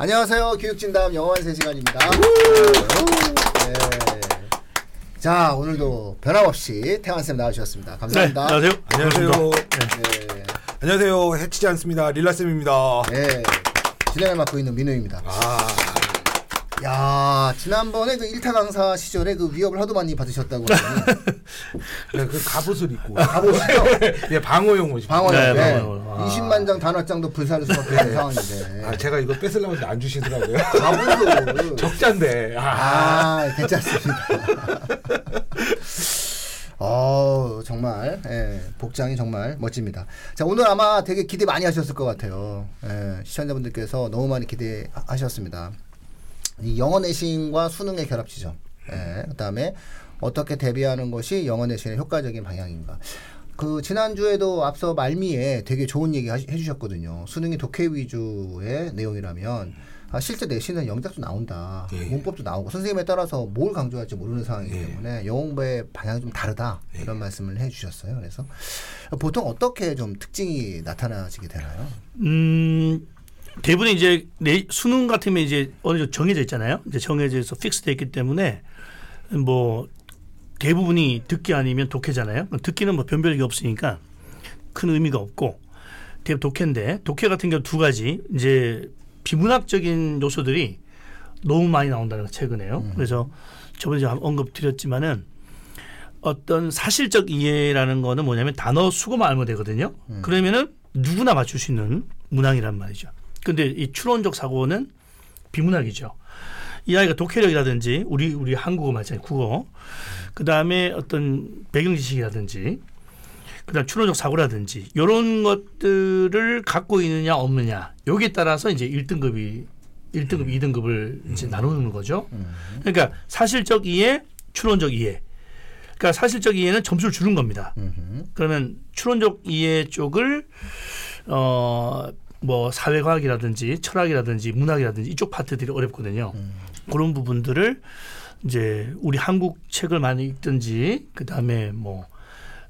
안녕하세요. 교육진담 영어완세 시간입니다. 네. 자, 오늘도 변함없이 태환 쌤 나와주셨습니다. 감사합니다. 네, 안녕하세요. 안녕하세요. 네. 안녕하세요. 해치지 않습니다. 릴라 쌤입니다. 네. 진행을 맡고 있는 민우입니다. 아, 야, 지난번에 그 1타 강사 시절에 그 위협을 하도 많이 받으셨다고 네, 그 갑옷을 입고. 가보시죠. 예, 방어용 옷이. 방어용. 네, 네, 방어용. 아. 20만 장 단어장도 불사를 수밖에 없는 상황인데. 아, 제가 이거 뺏으려고 했는데 안 주시더라고요. 가보도 적자인데. 아, 아, 괜찮습니다. 어, 정말, 예, 복장이 정말 멋집니다. 자, 오늘 아마 되게 기대 많이 하셨을 것 같아요. 예, 시청자분들께서 너무 많이 기대하셨습니다. 이 영어 내신과 수능의 결합 지점. 예, 그 다음에 어떻게 대비하는 것이 영어 내신의 효과적인 방향인가. 그 지난주에도 앞서 말미에 되게 좋은 얘기 하시- 해주셨거든요. 수능이 독해 위주의 내용이라면 아, 실제 내신은 영작도 나온다. 예. 문법도 나오고 선생님에 따라서 뭘 강조할지 모르는 상황이기 예. 때문에 영어 공부의 방향이 좀 다르다. 이런 말씀을 해주셨어요. 그래서 보통 어떻게 좀 특징이 나타나지게 되나요? 음, 대부분 이제 내 수능 같으면 이제 어느 정도 정해져 있잖아요. 이제 정해져 있어 픽스돼 있기 때문에 뭐 대부분이 듣기 아니면 독해잖아요. 듣기는 뭐 변별력이 없으니까 큰 의미가 없고 대부분 독해인데 독해 같은 경우 두 가지 이제 비문학적인 요소들이 너무 많이 나온다는 거 최근에요. 그래서 저번에 제가 언급 드렸지만은 어떤 사실적 이해라는 거는 뭐냐면 단어 수고만 알면 되거든요. 그러면은 누구나 맞출 수 있는 문항이란 말이죠. 근데 이 추론적 사고는 비문학이죠. 이 아이가 독해력이라든지 우리 우리 한국어 말잖아요. 국어. 그다음에 어떤 배경 지식이라든지 그다음 추론적 사고라든지 이런 것들을 갖고 있느냐 없느냐 여기에 따라서 이제 1등급이 1등급, 2등급을 이제 나누는 거죠. 그러니까 사실적 이해, 추론적 이해. 그러니까 사실적 이해는 점수를 주는 겁니다. 그러면 추론적 이해 쪽을 어 뭐 사회과학이라든지 철학이라든지 문학이라든지 이쪽 파트들이 어렵거든요. 그런 부분들을 이제 우리 한국 책을 많이 읽든지 그 다음에 뭐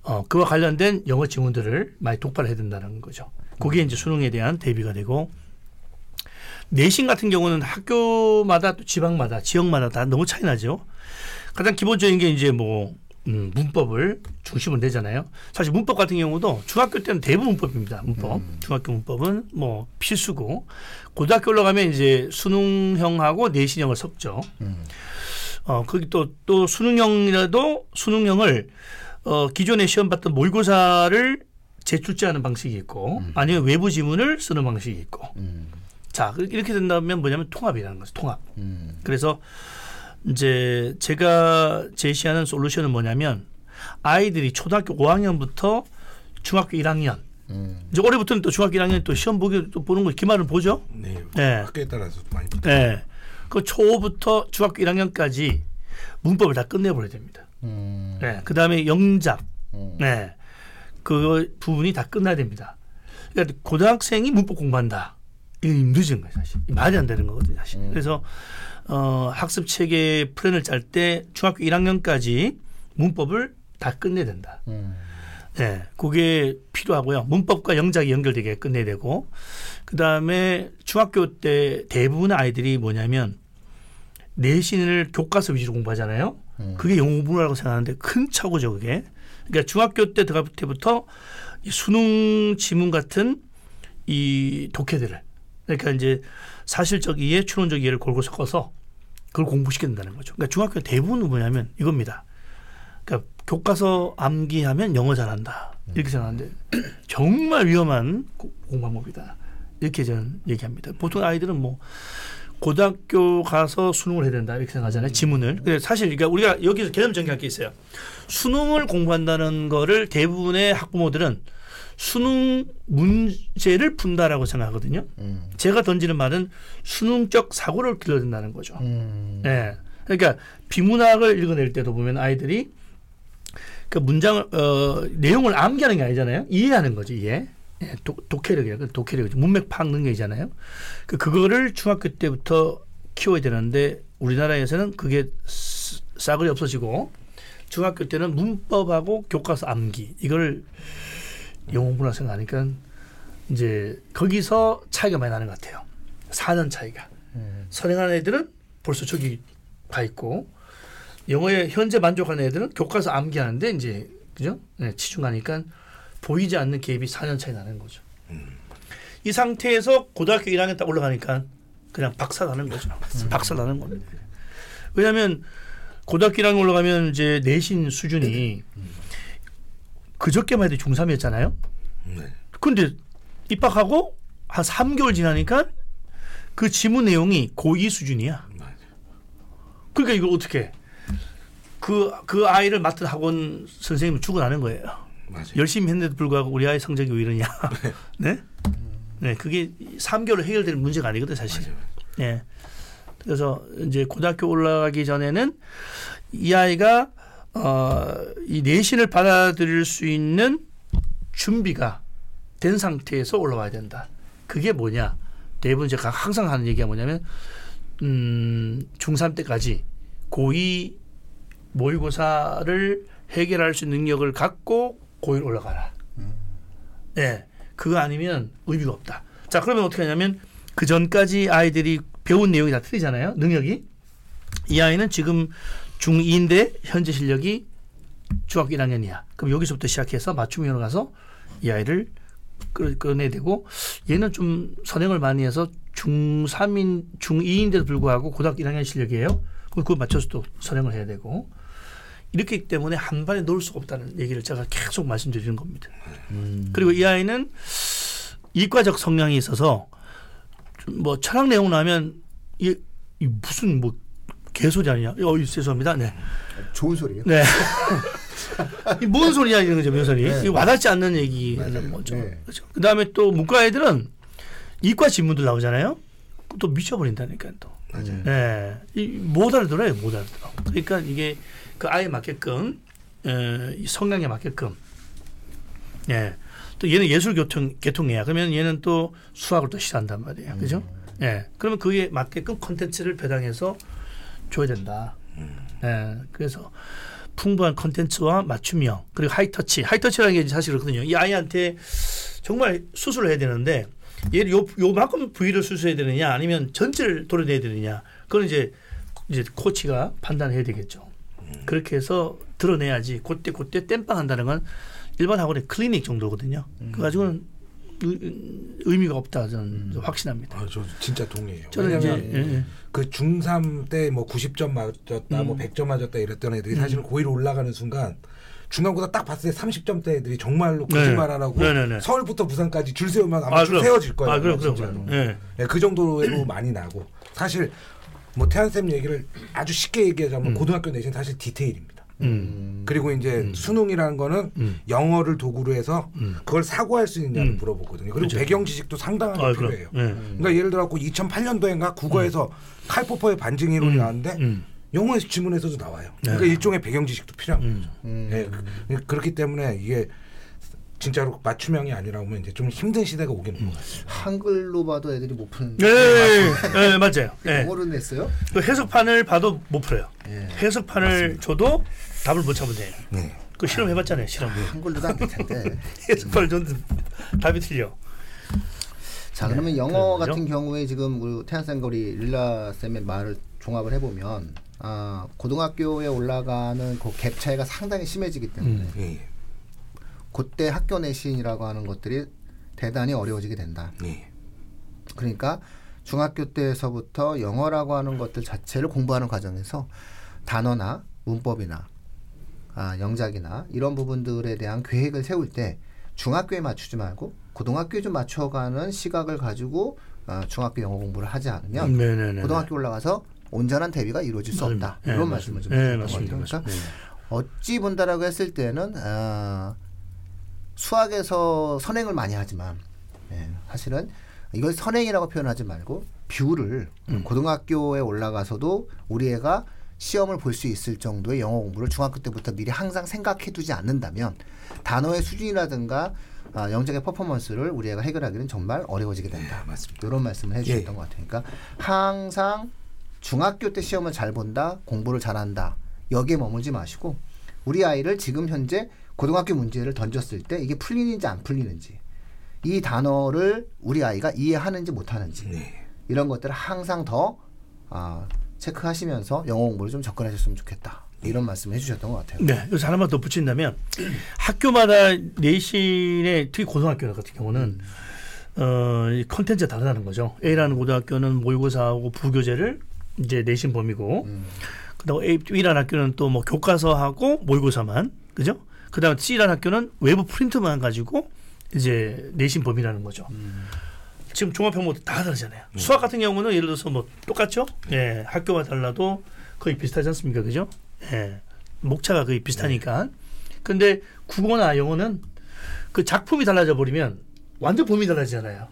어, 그와 관련된 영어 지문들을 많이 독발해야 된다는 거죠. 그게 이제 수능에 대한 대비가 되고 내신 같은 경우는 학교마다 또 지방마다 지역마다 다 너무 차이 나죠. 가장 기본적인 게 이제 뭐 음, 문법을 중심으로 내잖아요. 사실 문법 같은 경우도 중학교 때는 대부분 문법입니다. 문법. 중학교 문법은 뭐 필수고 고등학교 올라가면 이제 수능형하고 내신형을 섞죠. 어, 거기 또, 또 수능형이라도 수능형을 어, 기존에 시험 봤던 모의고사를 재출제하는 방식이 있고 아니면 외부 지문을 쓰는 방식이 있고 음, 자, 그- 이렇게 된다면 뭐냐면 통합이라는 거죠. 통합. 음, 그래서 이제 제가 제시하는 솔루션은 뭐냐면 아이들이 초등학교 5학년부터 중학교 1학년 음. 이제 올해부터는 또 중학교 1학년 또 시험 보기 또 보는 거 기말을 보죠. 네. 네. 학교에 따라서 많이 붙 네. 그 초부터 중학교 1학년까지 문법을 다 끝내버려야 됩니다. 음, 네. 그 다음에 영작, 음. 네. 그 부분이 다 끝나야 됩니다. 그러니까 고등학생이 문법 공부한다. 이건 힘들진 거예요, 사실. 말이 안 되는 거거든요, 사실. 음. 그래서, 어, 학습 체계 플랜을 짤 때 중학교 1학년까지 문법을 다 끝내야 된다. 음. 네, 그게 필요하고요. 문법과 영작이 연결되게 끝내야 되고, 그 다음에 중학교 때 대부분의 아이들이 뭐냐면 내신을 교과서 위주로 공부하잖아요. 음. 그게 영어 공부라고 생각하는데 큰 차고죠, 그게. 그러니까 중학교 때 들어갈 때부터 이 수능 지문 같은 이 독해들을 그러니까 이제 사실적 이해, 추론적 이해를 골고루 섞어서 그걸 공부시켜야 된다는 거죠. 그러니까 중학교 대부분은 뭐냐면 이겁니다. 그러니까 교과서 암기하면 영어 잘한다. 이렇게 생각하는데 정말 위험한 고- 공부 방법이다. 이렇게 저는 얘기합니다. 보통 아이들은 뭐 고등학교 가서 수능을 해야 된다 이렇게 생각하잖아요. 지문을. 근데 사실 그러니까 우리가 여기서 개념 정리할 게 있어요. 수능을 공부한다는 거를 대부분의 학부모들은 수능 문제를 푼다라고 생각하거든요. 음. 제가 던지는 말은 수능적 사고를 길러야 된다는 거죠. 음. 예. 그러니까 비문학을 읽어낼 때도 보면 아이들이 그 문장을 어 내용을 암기하는 게 아니잖아요. 이해하는 거죠. 이해. 예, 독, 독해력이라 그 독해력 문맥 파악 능력이잖아요. 그 그거를 중학교 때부터 키워야 되는데 우리나라에서는 그게 스- 싸그리 없어지고 중학교 때는 문법하고 교과서 암기 이걸 영어 문화 생각하니까 이제 거기서 차이가 많이 나는 것 같아요. 4년 차이가. 선행하는 애들은 벌써 저기 가 있고 영어에 현재 만족하는 애들은 교과서 암기하는데 이제 그죠? 네, 치중하니까 보이지 않는 갭이 4년 차이 나는 거죠. 이 상태에서 고등학교 1학년 딱 올라가니까 그냥 박사 나는 거죠. 박사 나는 겁니다. 왜냐하면 고등학교 1학년 올라가면 이제 내신 수준이 그저께만 해도 중3이었잖아요. 네. 근데 입학하고 한 3개월 지나니까 그 지문 내용이 고2 수준이야. 맞아요. 그러니까 이걸 어떻게 그, 그 아이를 맡은 학원 선생님은 죽어나는 거예요. 맞아요. 열심히 했는데도 불구하고 우리 아이 성적이 왜 이러냐. 네? 네, 그게 3개월로 해결될 문제가 아니거든, 사실. 맞아요. 예. 그래서 이제 고등학교 올라가기 전에는 이 아이가 어, 이 내신을 받아들일 수 있는 준비가 된 상태에서 올라와야 된다. 그게 뭐냐? 대부분 제가 항상 하는 얘기가 뭐냐면 음, 중3 때까지 고2 모의고사를 해결할 수 있는 능력을 갖고 고1 올라가라. 예. 그거 아니면 의미가 없다. 자, 그러면 어떻게 하냐면 그 전까지 아이들이 배운 내용이 다 틀리잖아요. 능력이. 이 아이는 지금 중2인데 현재 실력이 중학교 1학년이야. 그럼 여기서부터 시작해서 맞춤형으로 가서 이 아이를 끌- 끌어내야 되고 얘는 좀 선행을 많이 해서 중3인 중2인데도 불구하고 고등학교 1학년 실력이에요. 그럼 그거 맞춰서 또 선행을 해야 되고 이렇기 때문에 한 반에 놓을 수가 없다는 얘기를 제가 계속 말씀드리는 겁니다. 그리고 이 아이는 이과적 성향이 있어서 좀뭐 철학 내용 나면 이, 이 무슨 뭐 개소리 아니냐? 어, 죄송합니다. 네. 좋은 소리예요. 네. 이뭔 소리냐 이런 거죠, 묘선이. 네. 이 와닿지 않는 얘기는. 뭐죠. 네. 그렇죠. 그다음에 또 문과 애들은 이과 지문들 나오잖아요. 또 미쳐버린다니까 또. 맞아요. 네. 이못 알아들어요, 못 알아들어. 그러니까 이게 그 아이에 맞게끔 에, 이 성향에 맞게끔. 예. 또 얘는 예술 교통 계통이야. 그러면 얘는 또 수학을 또 싫어한단 말이에요. 그죠? 예. 그러면 그에 맞게끔 컨텐츠를 배당해서 줘야 된다. 예. 그래서 풍부한 컨텐츠와 맞춤형 그리고 high touch. high touch라는 게 사실 그렇거든요. 이 아이한테 정말 수술을 해야 되는데 얘를 요 요만큼 부위를 수술해야 되느냐 아니면 전체를 도려내야 되느냐 그건 이제 이제 코치가 판단해야 되겠죠. 그렇게 해서 드러내야지 그때 그때 땜빵 한다는 건 일반 학원의 클리닉 정도거든요. 그 가지고는 의- 의미가 없다 저는 확신합니다. 아, 저 진짜 동의해요. 저는 이제 예, 예. 그 중3 때 뭐 90점 맞았다, 뭐 음. 100점 맞았다 이랬던 애들이 사실은 고1로 올라가는 순간 중간고사 딱 봤을 때 30점대 애들이 정말로 네. 거짓말 안 하고 네, 네, 네. 서울부터 부산까지 줄 세우면 아마 아, 줄 그럼. 세워질 거예요. 아, 그럼, 그럼. 그럼. 예. 예, 그 정도로 많이 나고 사실 뭐 태한 쌤 얘기를 아주 쉽게 얘기하자면 고등학교 내신 사실 디테일입니다. 음. 그리고 이제 수능이라는 거는 음. 영어를 도구로 해서 음. 그걸 사고할 수 있느냐를 음. 물어보거든요. 그리고 그렇죠. 배경 지식도 상당하게 아. 필요해요. 예. 그러니까 예를 들어 갖고 2008년도인가 국어에서 칼포퍼의 반증 이론이 음. 나왔는데 음. 영어에서 지문에서도 나와요. 네. 그러니까 일종의 배경 지식도 필요한 음. 거죠. 음. 예, 그, 그렇기 때문에 이게 진짜로 맞춤형이 아니라 보면 이제 좀 힘든 시대가 오기는 것 같아요. 한글로 봐도 애들이 못 푸는. 예, 예, 예, 맞아요. 예. 영어로 냈어요? 그 해석판을 봐도 못 풀어요. 예. 해석판을 줘도 답을 못 찾으돼요 네. 그 실험 해봤잖아요. 실험. 한글로도 안 될 텐데. 해석판을 줬는데 답이 틀려. 자 그러면 영어 네, 거죠? 같은 경우에 지금 우리 태양 쌤과 우리 릴라 쌤의 말을 종합을 해보면 아 고등학교에 올라가는 그 갭 차이가 상당히 심해지기 때문에 음. 예, 그때 학교 내신이라고 하는 것들이 대단히 어려워지게 된다. 예. 그러니까 중학교 때에서부터 영어라고 하는 것들 자체를 공부하는 과정에서 단어나 문법이나 아, 영작이나 이런 부분들에 대한 계획을 세울 때 중학교에 맞추지 말고 고등학교에 좀 맞춰가는 시각을 가지고 아, 중학교 영어 공부를 하지 않으면 네네네. 고등학교 올라가서 온전한 대비가 이루어질 수. 없다. 네, 이런 맞습니다. 말씀을 좀 네, 드리는. 같아요. 그러니까 맞습니다. 어찌 본다라고 했을 때는 아, 수학에서 선행을 많이 하지만 예, 사실은 이걸 선행이라고 표현하지 말고 view를 음. 고등학교에 올라가서도 우리 애가 시험을 볼 수 있을 정도의 영어 공부를 중학교 때부터 미리 항상 생각해 두지 않는다면 단어의 수준이라든가 아, 영적의 퍼포먼스를 우리 애가 해결하기는 정말 어려워지게 된다. 네, 맞습니다. 이런 말씀을 해주셨던 예. 것. 그러니까 항상 중학교 때 시험을 잘 본다, 공부를 잘한다 여기에 머물지 마시고 우리 아이를 지금 현재 고등학교 문제를 던졌을 때 이게 풀리는지 안 풀리는지 이 단어를 우리 아이가 이해하는지 못하는지 네. 이런 것들을 항상 더 아, 체크하시면서 영어 공부를 좀 접근하셨으면 좋겠다. 이런 말씀을 해주셨던 것 같아요. 네. 그래서 하나만 덧붙인다면 학교마다 내신의 특히 고등학교 같은 경우는 어, 이 컨텐츠가 다르다는 거죠. A라는 고등학교는 모의고사하고 부교재를 이제 내신 범위고 그다음 A, B라는 학교는 또 뭐 교과서하고 모의고사만 그죠? 그다음 C라는 학교는 외부 프린트만 가지고 이제 내신 범위라는 거죠. 지금 종합평모도 다 다르잖아요. 수학 같은 경우는 예를 들어서 뭐 똑같죠? 예, 학교가 달라도 거의 비슷하지 않습니까? 그죠? 예, 목차가 거의 비슷하니까. 근데 국어나 영어는 그 작품이 달라져 버리면 완전 범위 달라지잖아요.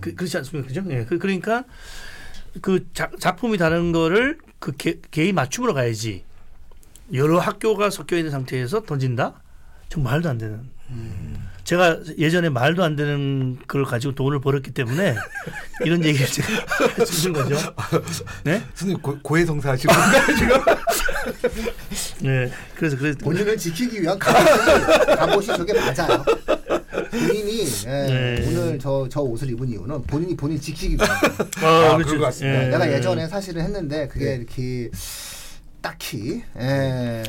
그, 그렇지 않습니까? 그죠? 예, 그, 그러니까 그 작, 작품이 다른 거를 그 개, 개인 맞춤으로 가야지 여러 학교가 섞여 있는 상태에서 던진다? 정말 말도 안 되는. 제가 예전에 말도 안 되는 걸 가지고 돈을 벌었기 때문에 이런 얘기를 제가 할 수 있는 거죠. 네? 선생님 고, 고해성사 하시는 건가요 지금? 네. 그래서 그래서 본인을 지키기 위한 갑옷이, 갑옷이 저게 맞아요. 본인이 예, 네. 오늘 저, 저 옷을 입은 이유는 본인이 본인 지키기 위한. 아, 그런 것 같습니다. 내가 예전에 사실은 했는데 그게 이렇게 딱히 예.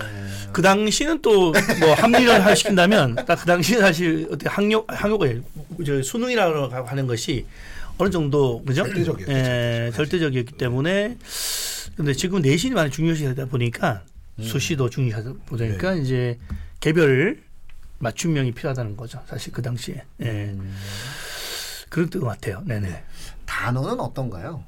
그 당시는 또 뭐 합리를 할 시킨다면 딱 그 당시에 사실 어떻게 학력 학력을 저 수능이라고 하는 것이 어느 정도 그죠? 절대적이었죠, 예, 절대적. 절대적이었기 때문에 근데 지금 내신이 많이 중요시하다 보니까 수시도 중요하다 보니까 이제 개별 맞춤형이 필요하다는 거죠. 사실 그 당시에 예. 그랬던 것 같아요. 네네. 단어는 어떤가요?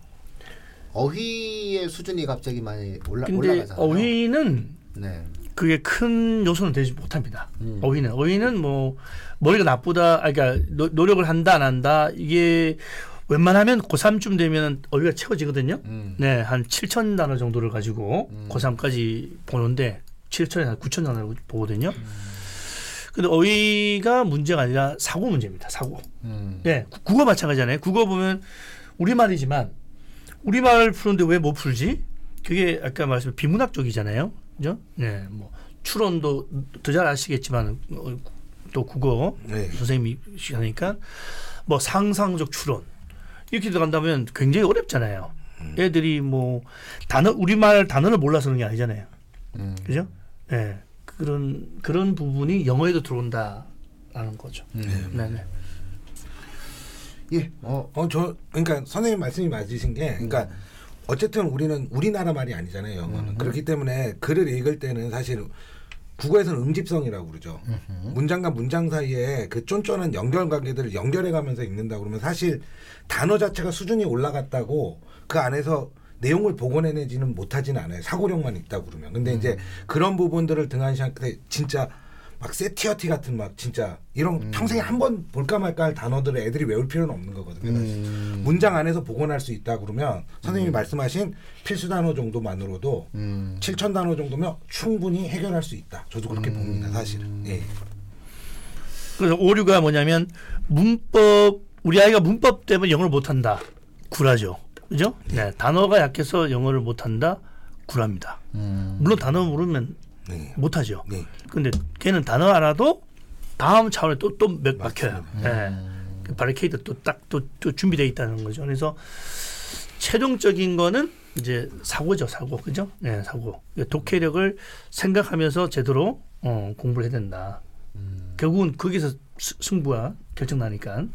어휘의 수준이 갑자기 많이 올라 올라가잖아요. 어휘는 네. 그게 큰 요소는 되지 못합니다. 음. 어휘는 어휘는 뭐 머리가 나쁘다, 아 그러니까 노, 노력을 한다 안 한다 이게 웬만하면 고3쯤 되면 어휘가 채워지거든요. 음. 네, 한 7천 단어 정도를 가지고 음. 고3까지 보는데 7천에 한 9천 단어를 보거든요. 음. 근데 어휘가 문제가 아니라 사고 문제입니다. 사고. 음. 네, 구- 국어 마찬가지잖아요. 국어 보면 우리말이지만 우리말 푸는데 왜 못 풀지? 그게 아까 말씀 비문학 쪽이잖아요. 그죠? 네, 뭐 추론도 더 잘 아시겠지만 어, 또 국어 네. 선생님이 하니까 뭐 상상적 추론 이렇게 들어간다면 굉장히 어렵잖아요. 애들이 뭐 단어 우리말 단어를 몰라서 그런 게 아니잖아요. 음. 그죠? 예. 네, 그런 그런 부분이 영어에도 들어온다라는 거죠. 네, 네. 예. 어. 어 저 그러니까 선생님 말씀이 맞으신 게 그러니까 어쨌든 우리는 우리나라 말이 아니잖아요 영어는. 그렇기 때문에 글을 읽을 때는 사실 국어에서는 음집성이라고 그러죠. 문장과 문장 사이에 그 쫀쫀한 연결 관계들을 연결해 가면서 읽는다 그러면 사실 단어 자체가 수준이 올라갔다고 그 안에서 내용을 복원해내지는 못하지는 않아요. 사고력만 있다 그러면. 근데 이제 그런 부분들을 등한시할 때 진짜 막 세티어티 같은 막 진짜 이런 평생에 한 번 볼까 말까 할 단어들을 애들이 외울 필요는 없는 거거든요. 음. 문장 안에서 복원할 수 있다 그러면 선생님이 말씀하신 필수 단어 정도만으로도 음. 7천 단어 정도면 충분히 해결할 수 있다. 저도 그렇게 봅니다, 사실은. 예. 그래서 오류가 뭐냐면 문법 우리 아이가 문법 때문에 영어를 못한다 구라죠 그죠 네 단어가 약해서 영어를 못한다 구라입니다 음. 물론 단어 모르면 네. 못하죠 네. 근데 걔는 단어 알아도 다음 차원에 또또 막혀요 네. 그 바리케이드 또 딱 또 또 준비돼 있다는 거죠 그래서 최종적인 거는 이제 사고죠 사고 그죠 네 사고 독해력을 생각하면서 제대로 어, 공부를 해야 된다 결국은 거기서 스- 승부가 결정나니까.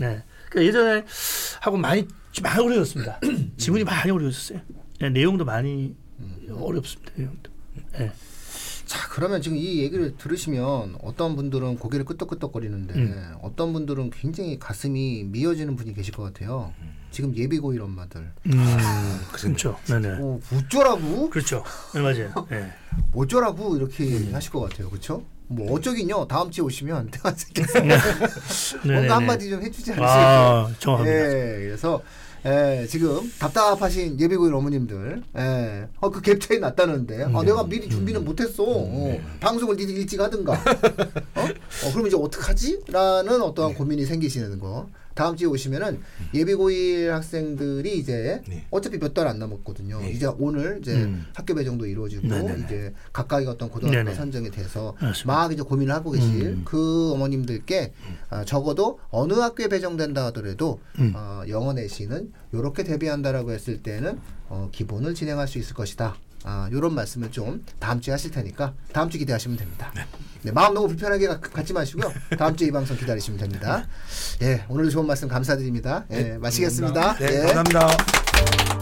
네. 그러니까 예전에 하고 많이 많이 어려웠습니다. 지문이 많이 어려웠어요. 네, 내용도 많이 어렵습니다. 내용도. 네. 자 그러면 지금 이 얘기를 들으시면 어떤 분들은 고개를 끄덕끄덕거리는데 음. 어떤 분들은 굉장히 가슴이 미어지는 분이 계실 것 같아요. 지금 예비고 이런 엄마들. 음, 그렇죠. 네네. 오, 어쩌라고? 그렇죠. 네, 맞아요. 네. 어쩌라고 이렇게 음. 하실 것 같아요. 그렇죠? 뭐 어쩌긴요. 다음 주에 오시면 대화생께서 네네네. 뭔가 한마디 좀 해주지 않으실까. 아, 정확합니다. 예, 그래서 예, 지금 답답하신 예비고일 어머님들, 예, 어, 그 갭 차이 났다는데, 아, 내가 미리 준비는 못했어. 어, 방송을 니들 일찍 하든가. 어? 어, 그럼 이제 어떡하지? 라는 어떠한 고민이 생기시는 거. 다음 주에 오시면은 예비고일 학생들이 이제 네. 어차피 몇 달 안 남았거든요. 네. 이제 오늘 이제 음. 학교 배정도 이루어지고 네네네. 이제 각각의 어떤 고등학교가 네네. 선정이 돼서 맞습니다. 막 이제 고민을 하고 계실 음. 그 어머님들께 아, 적어도 어느 학교에 배정된다 하더라도 음. 어, 영어 내신은 이렇게 대비한다라고 했을 때는 어, 기본을 진행할 수 있을 것이다. 아, 요런 말씀을 좀 다음 주에 하실 테니까 다음 주 기대하시면 됩니다. 네, 마음 너무 불편하게 가- 갖지 마시고요. 다음 주에 이 방송 기다리시면 됩니다. 예, 오늘 좋은 말씀 감사드립니다. 예, 마치겠습니다. 네, 예. 감사합니다.